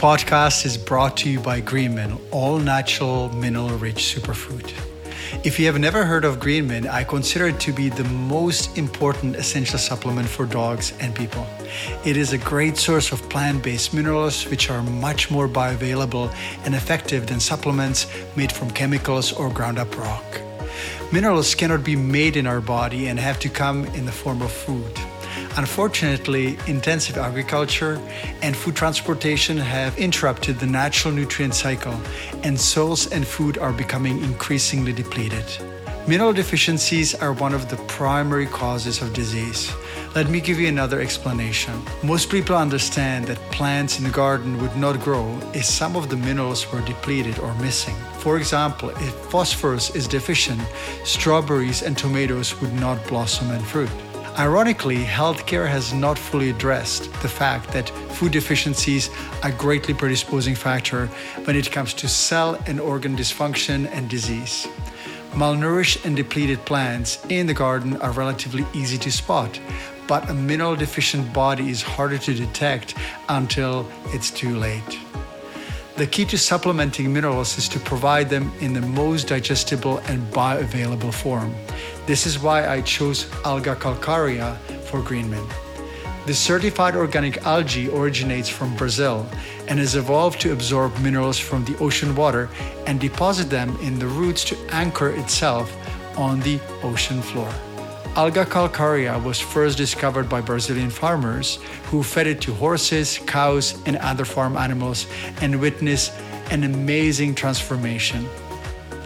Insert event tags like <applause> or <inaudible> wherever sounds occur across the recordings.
podcast is brought to you by Greenmin, all natural, mineral rich superfood. If you have never heard of Greenmin, I consider it to be the most important essential supplement for dogs and people. It is a great source of plant based minerals, which are much more bioavailable and effective than supplements made from chemicals or ground up rock. Minerals cannot be made in our body and have to come in the form of food. Unfortunately, intensive agriculture and food transportation have interrupted the natural nutrient cycle, and soils and food are becoming increasingly depleted. Mineral deficiencies are one of the primary causes of disease. Let me give you another explanation. Most people understand that plants in the garden would not grow if some of the minerals were depleted or missing. For example, if phosphorus is deficient, strawberries and tomatoes would not blossom and fruit. Ironically, healthcare has not fully addressed the fact that food deficiencies are a greatly predisposing factor when it comes to cell and organ dysfunction and disease. Malnourished and depleted plants in the garden are relatively easy to spot, but a mineral deficient body is harder to detect until it's too late. The key to supplementing minerals is to provide them in the most digestible and bioavailable form. This is why I chose Alga calcarea for Greenmin. The certified organic algae originates from Brazil and has evolved to absorb minerals from the ocean water and deposit them in the roots to anchor itself on the ocean floor. Alga calcarea was first discovered by Brazilian farmers who fed it to horses, cows, and other farm animals and witnessed an amazing transformation.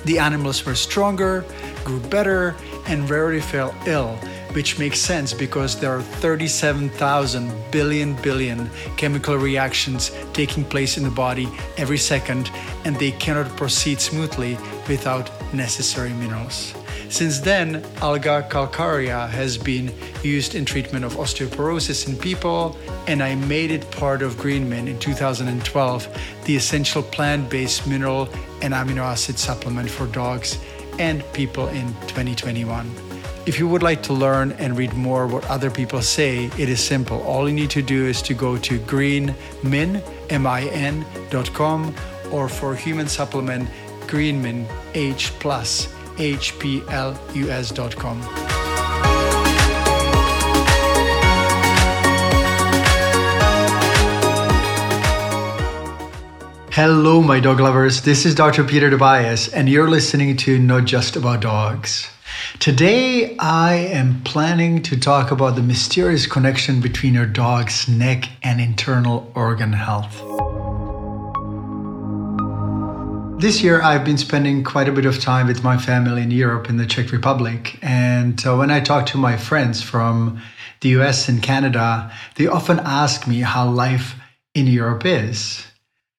The animals were stronger, grew better, and rarely fell ill, which makes sense because there are 37,000 billion billion chemical reactions taking place in the body every second, and they cannot proceed smoothly without necessary minerals. Since then, Alga calcarea has been used in treatment of osteoporosis in people, and I made it part of Greenmin in 2012, the essential plant based mineral and amino acid supplement for dogs and people in 2021. If you would like to learn and read more what other people say, it is simple. All you need to do is to go to greenmin, M-I-N.com, or for human supplement, greenmin, H plus, H-P-L-U-S.com. Hello, my dog lovers. This is Dr. Peter Dobias, and you're listening to Not Just About Dogs. Today, I am planning to talk about the mysterious connection between your dog's neck and internal organ health. This year, I've been spending quite a bit of time with my family in Europe, in the Czech Republic. And uh, when I talk to my friends from the US and Canada, they often ask me how life in Europe is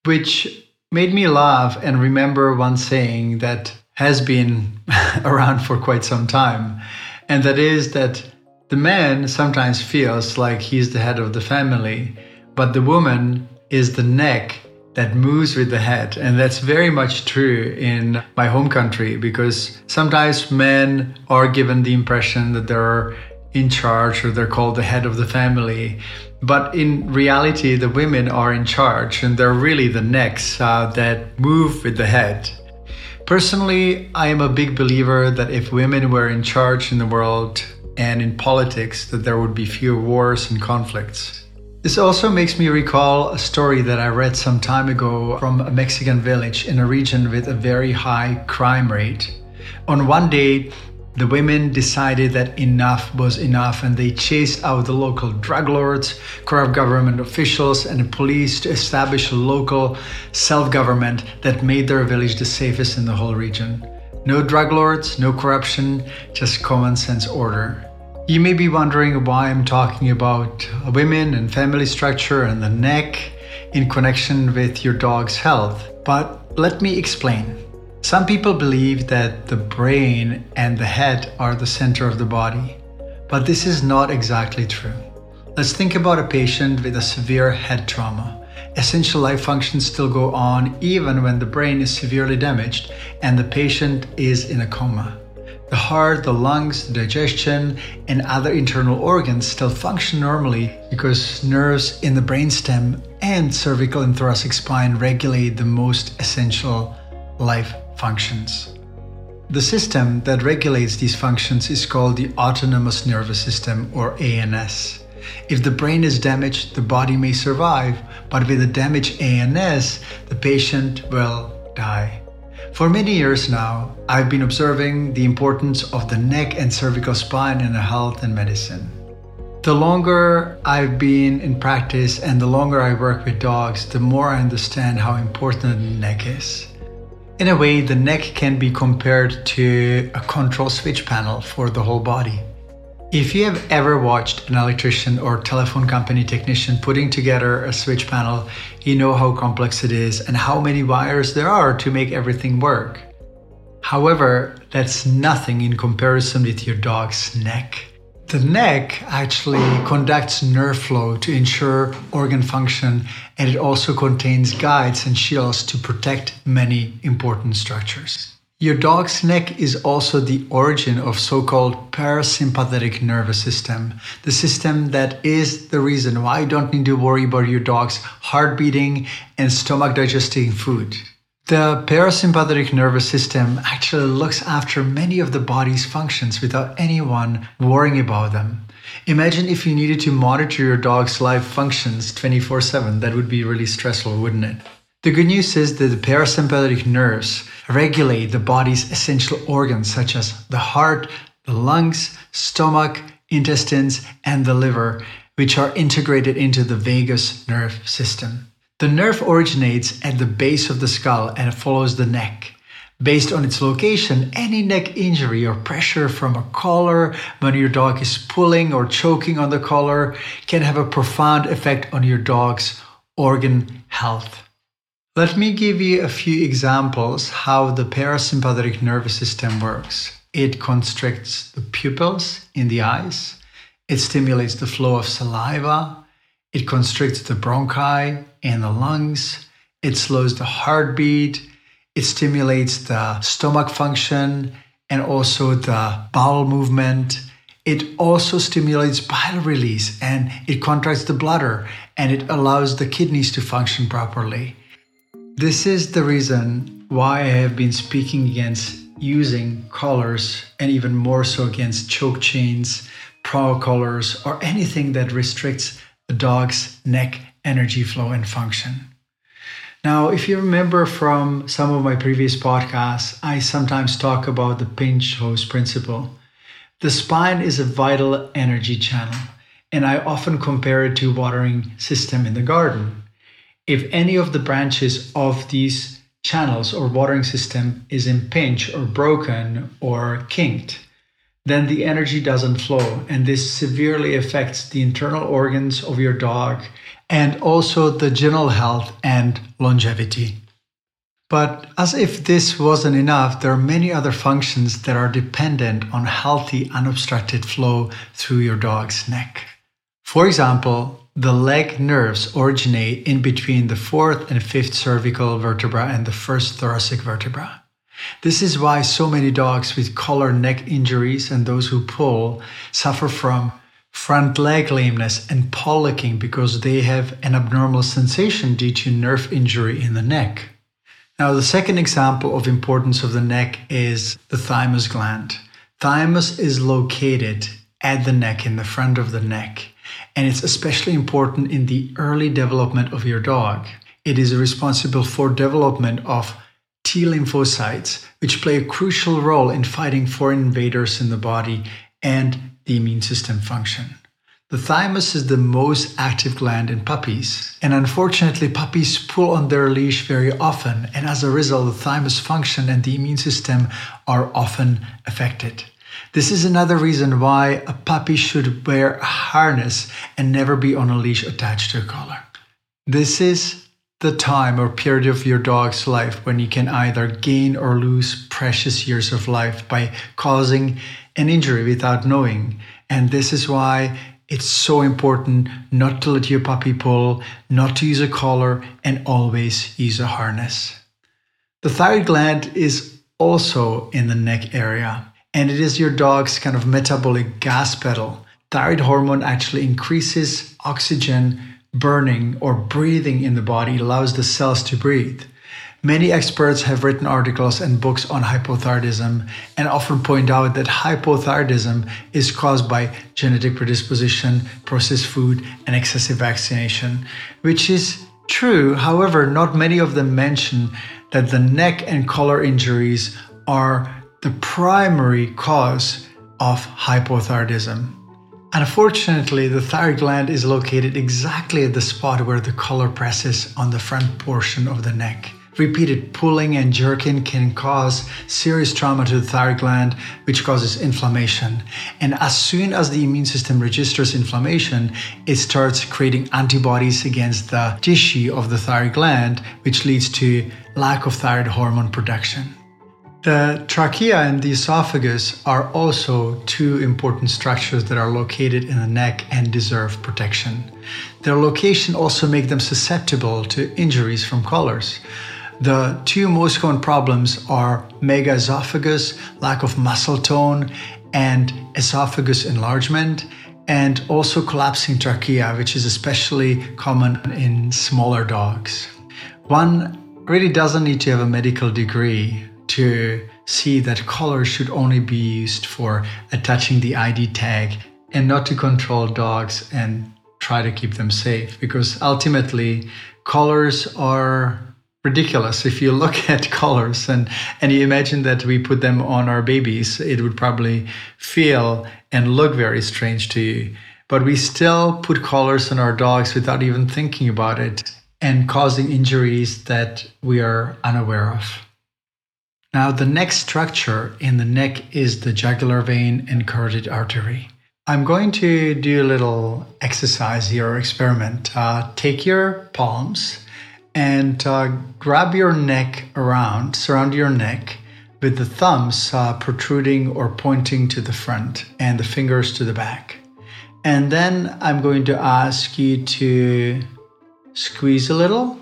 which made me laugh and remember one saying that has been <laughs> around for quite some time. And that is that the man sometimes feels like he's the head of the family, but the woman is the neck that moves with the head. And that's very much true in my home country because sometimes men are given the impression that they're in charge or they're called the head of the family. But in reality, the women are in charge and they're really the necks uh, that move with the head. Personally, I am a big believer that if women were in charge in the world and in politics, that there would be fewer wars and conflicts. This also makes me recall a story that I read some time ago from a Mexican village in a region with a very high crime rate. On one day, the women decided that enough was enough and they chased out the local drug lords, corrupt government officials, and the police to establish a local self government that made their village the safest in the whole region. No drug lords, no corruption, just common sense order. You may be wondering why I'm talking about women and family structure and the neck in connection with your dog's health, but let me explain. Some people believe that the brain and the head are the center of the body, but this is not exactly true. Let's think about a patient with a severe head trauma. Essential life functions still go on even when the brain is severely damaged and the patient is in a coma. The heart, the lungs, the digestion, and other internal organs still function normally because nerves in the brainstem and cervical and thoracic spine regulate the most essential life functions. The system that regulates these functions is called the autonomous nervous system or ANS. If the brain is damaged, the body may survive, but with a damaged ANS, the patient will die. For many years now, I've been observing the importance of the neck and cervical spine in health and medicine. The longer I've been in practice and the longer I work with dogs, the more I understand how important the neck is. In a way, the neck can be compared to a control switch panel for the whole body. If you have ever watched an electrician or telephone company technician putting together a switch panel, you know how complex it is and how many wires there are to make everything work. However, that's nothing in comparison with your dog's neck. The neck actually conducts nerve flow to ensure organ function, and it also contains guides and shields to protect many important structures. Your dog's neck is also the origin of so-called parasympathetic nervous system, the system that is the reason why you don't need to worry about your dog's heart beating and stomach digesting food. The parasympathetic nervous system actually looks after many of the body's functions without anyone worrying about them. Imagine if you needed to monitor your dog's life functions 24 7. That would be really stressful, wouldn't it? The good news is that the parasympathetic nerves regulate the body's essential organs such as the heart, the lungs, stomach, intestines, and the liver, which are integrated into the vagus nerve system. The nerve originates at the base of the skull and follows the neck. Based on its location, any neck injury or pressure from a collar when your dog is pulling or choking on the collar can have a profound effect on your dog's organ health. Let me give you a few examples how the parasympathetic nervous system works. It constricts the pupils in the eyes. It stimulates the flow of saliva. It constricts the bronchi and the lungs. It slows the heartbeat. It stimulates the stomach function and also the bowel movement. It also stimulates bile release and it contracts the bladder and it allows the kidneys to function properly. This is the reason why I have been speaking against using collars and even more so against choke chains, prong collars, or anything that restricts the dog's neck energy flow and function. Now, if you remember from some of my previous podcasts, I sometimes talk about the pinch hose principle. The spine is a vital energy channel, and I often compare it to watering system in the garden. If any of the branches of these channels or watering system is impinged or broken or kinked, then the energy doesn't flow, and this severely affects the internal organs of your dog and also the general health and longevity. But as if this wasn't enough, there are many other functions that are dependent on healthy, unobstructed flow through your dog's neck. For example, the leg nerves originate in between the fourth and fifth cervical vertebra and the first thoracic vertebra. This is why so many dogs with collar neck injuries and those who pull suffer from front leg lameness and paw licking because they have an abnormal sensation due to nerve injury in the neck. Now, the second example of importance of the neck is the thymus gland. Thymus is located at the neck, in the front of the neck, and it's especially important in the early development of your dog. It is responsible for development of T lymphocytes, which play a crucial role in fighting foreign invaders in the body and the immune system function. The thymus is the most active gland in puppies, and unfortunately, puppies pull on their leash very often, and as a result, the thymus function and the immune system are often affected. This is another reason why a puppy should wear a harness and never be on a leash attached to a collar. This is the time or period of your dog's life when you can either gain or lose precious years of life by causing an injury without knowing. And this is why it's so important not to let your puppy pull, not to use a collar, and always use a harness. The thyroid gland is also in the neck area, and it is your dog's kind of metabolic gas pedal. Thyroid hormone actually increases oxygen burning or breathing in the body allows the cells to breathe. Many experts have written articles and books on hypothyroidism and often point out that hypothyroidism is caused by genetic predisposition, processed food, and excessive vaccination, which is true. However, not many of them mention that the neck and collar injuries are the primary cause of hypothyroidism. Unfortunately, the thyroid gland is located exactly at the spot where the collar presses on the front portion of the neck. Repeated pulling and jerking can cause serious trauma to the thyroid gland, which causes inflammation. And as soon as the immune system registers inflammation, it starts creating antibodies against the tissue of the thyroid gland, which leads to lack of thyroid hormone production. The trachea and the esophagus are also two important structures that are located in the neck and deserve protection. Their location also makes them susceptible to injuries from collars. The two most common problems are megaesophagus, lack of muscle tone, and esophagus enlargement, and also collapsing trachea, which is especially common in smaller dogs. One really doesn't need to have a medical degree to see that collars should only be used for attaching the ID tag and not to control dogs and try to keep them safe because ultimately collars are ridiculous. If you look <laughs> at colors and, and you imagine that we put them on our babies, it would probably feel and look very strange to you. But we still put collars on our dogs without even thinking about it and causing injuries that we are unaware of. Now, the next structure in the neck is the jugular vein and carotid artery. I'm going to do a little exercise here or experiment. Uh, take your palms and uh, grab your neck around, surround your neck with the thumbs uh, protruding or pointing to the front and the fingers to the back. And then I'm going to ask you to squeeze a little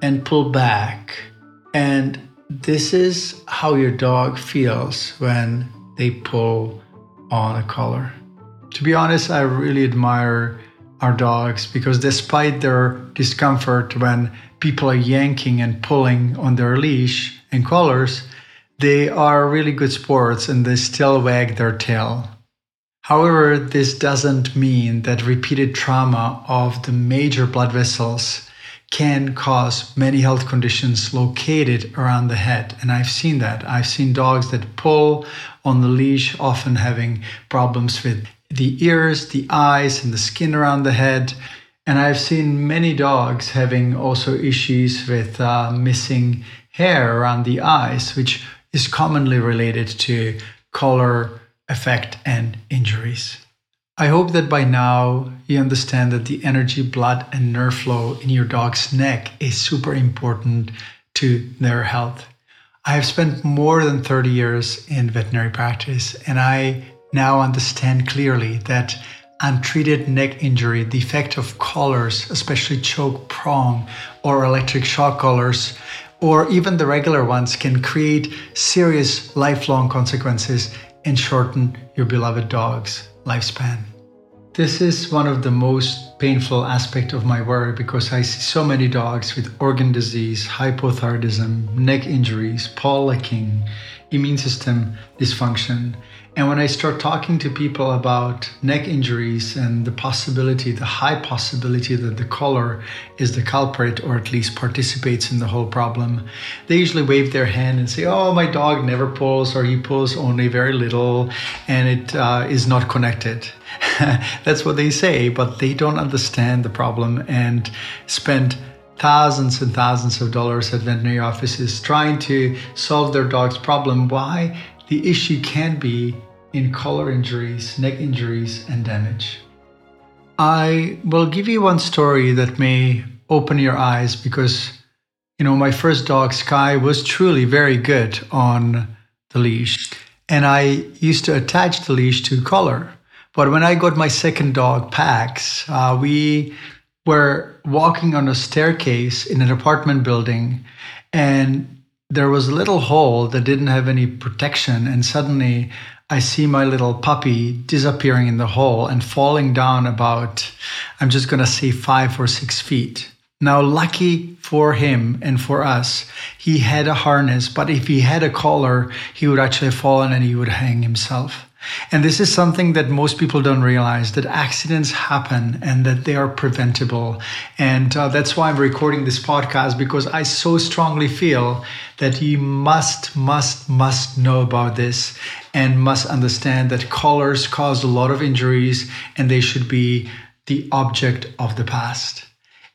and pull back. And this is how your dog feels when they pull on a collar. To be honest, I really admire our dogs because despite their discomfort when people are yanking and pulling on their leash and collars, they are really good sports and they still wag their tail. However, this doesn't mean that repeated trauma of the major blood vessels can cause many health conditions located around the head. And I've seen that. I've seen dogs that pull on the leash, often having problems with the ears, the eyes, and the skin around the head. And I've seen many dogs having also issues with uh, missing hair around the eyes, which is commonly related to collar effect and injuries. I hope that by now you understand that the energy, blood, and nerve flow in your dog's neck is super important to their health. I have spent more than 30 years in veterinary practice, and I now understand clearly that untreated neck injury, the effect of collars, especially choke prong or electric shock collars, or even the regular ones, can create serious lifelong consequences and shorten your beloved dog's lifespan. This is one of the most painful aspects of my work because I see so many dogs with organ disease, hypothyroidism, neck injuries, paw licking, immune system dysfunction, and when I start talking to people about neck injuries and the possibility, the high possibility that the collar is the culprit or at least participates in the whole problem, they usually wave their hand and say, Oh, my dog never pulls, or he pulls only very little, and it uh, is not connected. <laughs> That's what they say, but they don't understand the problem and spend thousands and thousands of dollars at veterinary offices trying to solve their dog's problem. Why? The issue can be in collar injuries, neck injuries, and damage. I will give you one story that may open your eyes because, you know, my first dog, Sky, was truly very good on the leash. And I used to attach the leash to collar. But when I got my second dog, Pax, uh, we were walking on a staircase in an apartment building and there was a little hole that didn't have any protection, and suddenly I see my little puppy disappearing in the hole and falling down about, I'm just going to say five or six feet. Now, lucky for him and for us, he had a harness, but if he had a collar, he would actually have fallen and he would hang himself. And this is something that most people don't realize that accidents happen and that they are preventable. And uh, that's why I'm recording this podcast because I so strongly feel that you must, must, must know about this and must understand that collars cause a lot of injuries and they should be the object of the past.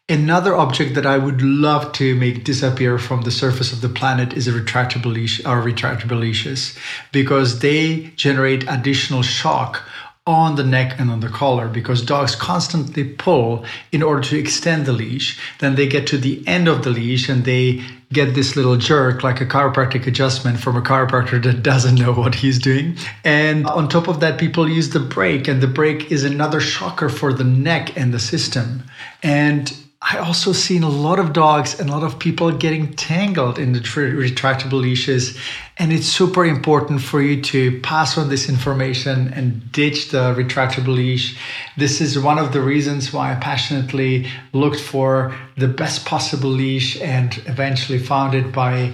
Another object that I would love to make disappear from the surface of the planet is a retractable leash or retractable leashes because they generate additional shock on the neck and on the collar because dogs constantly pull in order to extend the leash. Then they get to the end of the leash and they get this little jerk like a chiropractic adjustment from a chiropractor that doesn't know what he's doing. And on top of that, people use the brake, and the brake is another shocker for the neck and the system. And I also seen a lot of dogs and a lot of people getting tangled in the retractable leashes. And it's super important for you to pass on this information and ditch the retractable leash. This is one of the reasons why I passionately looked for the best possible leash and eventually found it by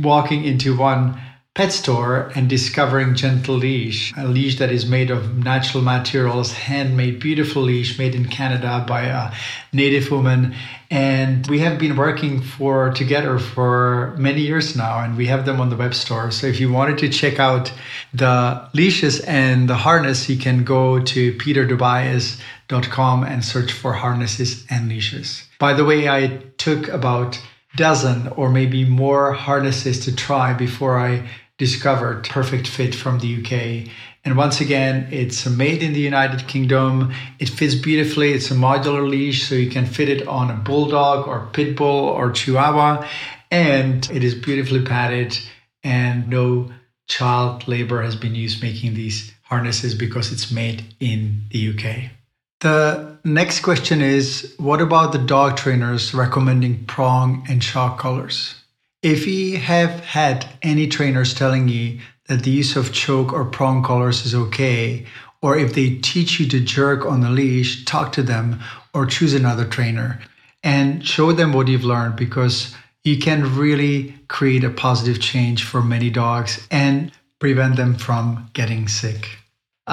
walking into one pet store and discovering Gentle Leash, a leash that is made of natural materials, handmade, beautiful leash made in Canada by a native woman. And we have been working for together for many years now, and we have them on the web store. So if you wanted to check out the leashes and the harness, you can go to peterdobias.com and search for harnesses and leashes. By the way, I took about dozen or maybe more harnesses to try before I discovered perfect fit from the UK. And once again, it's made in the United Kingdom. It fits beautifully. It's a modular leash, so you can fit it on a bulldog or pit bull or chihuahua. And it is beautifully padded, and no child labor has been used making these harnesses because it's made in the UK. The next question is What about the dog trainers recommending prong and shock collars? If you have had any trainers telling you that the use of choke or prong collars is okay, or if they teach you to jerk on the leash, talk to them or choose another trainer and show them what you've learned because you can really create a positive change for many dogs and prevent them from getting sick.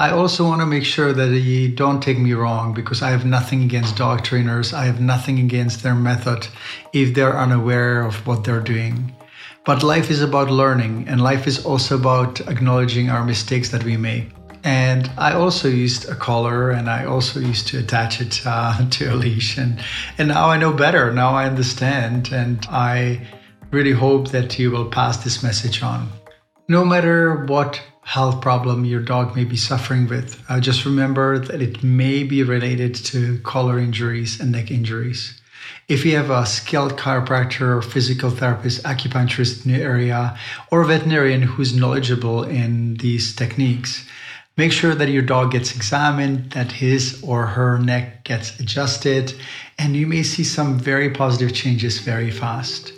I also want to make sure that you don't take me wrong because I have nothing against dog trainers. I have nothing against their method if they're unaware of what they're doing. But life is about learning, and life is also about acknowledging our mistakes that we make. And I also used a collar and I also used to attach it uh, <laughs> to a leash. And, and now I know better. Now I understand. And I really hope that you will pass this message on. No matter what health problem your dog may be suffering with. Uh, just remember that it may be related to collar injuries and neck injuries. If you have a skilled chiropractor or physical therapist, acupuncturist in the area, or a veterinarian who's knowledgeable in these techniques, make sure that your dog gets examined, that his or her neck gets adjusted, and you may see some very positive changes very fast.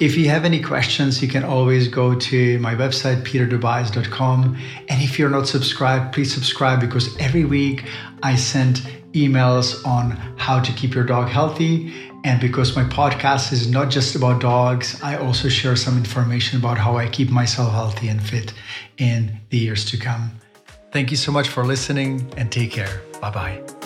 If you have any questions, you can always go to my website, peterdobias.com. And if you're not subscribed, please subscribe because every week I send emails on how to keep your dog healthy. And because my podcast is not just about dogs, I also share some information about how I keep myself healthy and fit in the years to come. Thank you so much for listening and take care. Bye bye.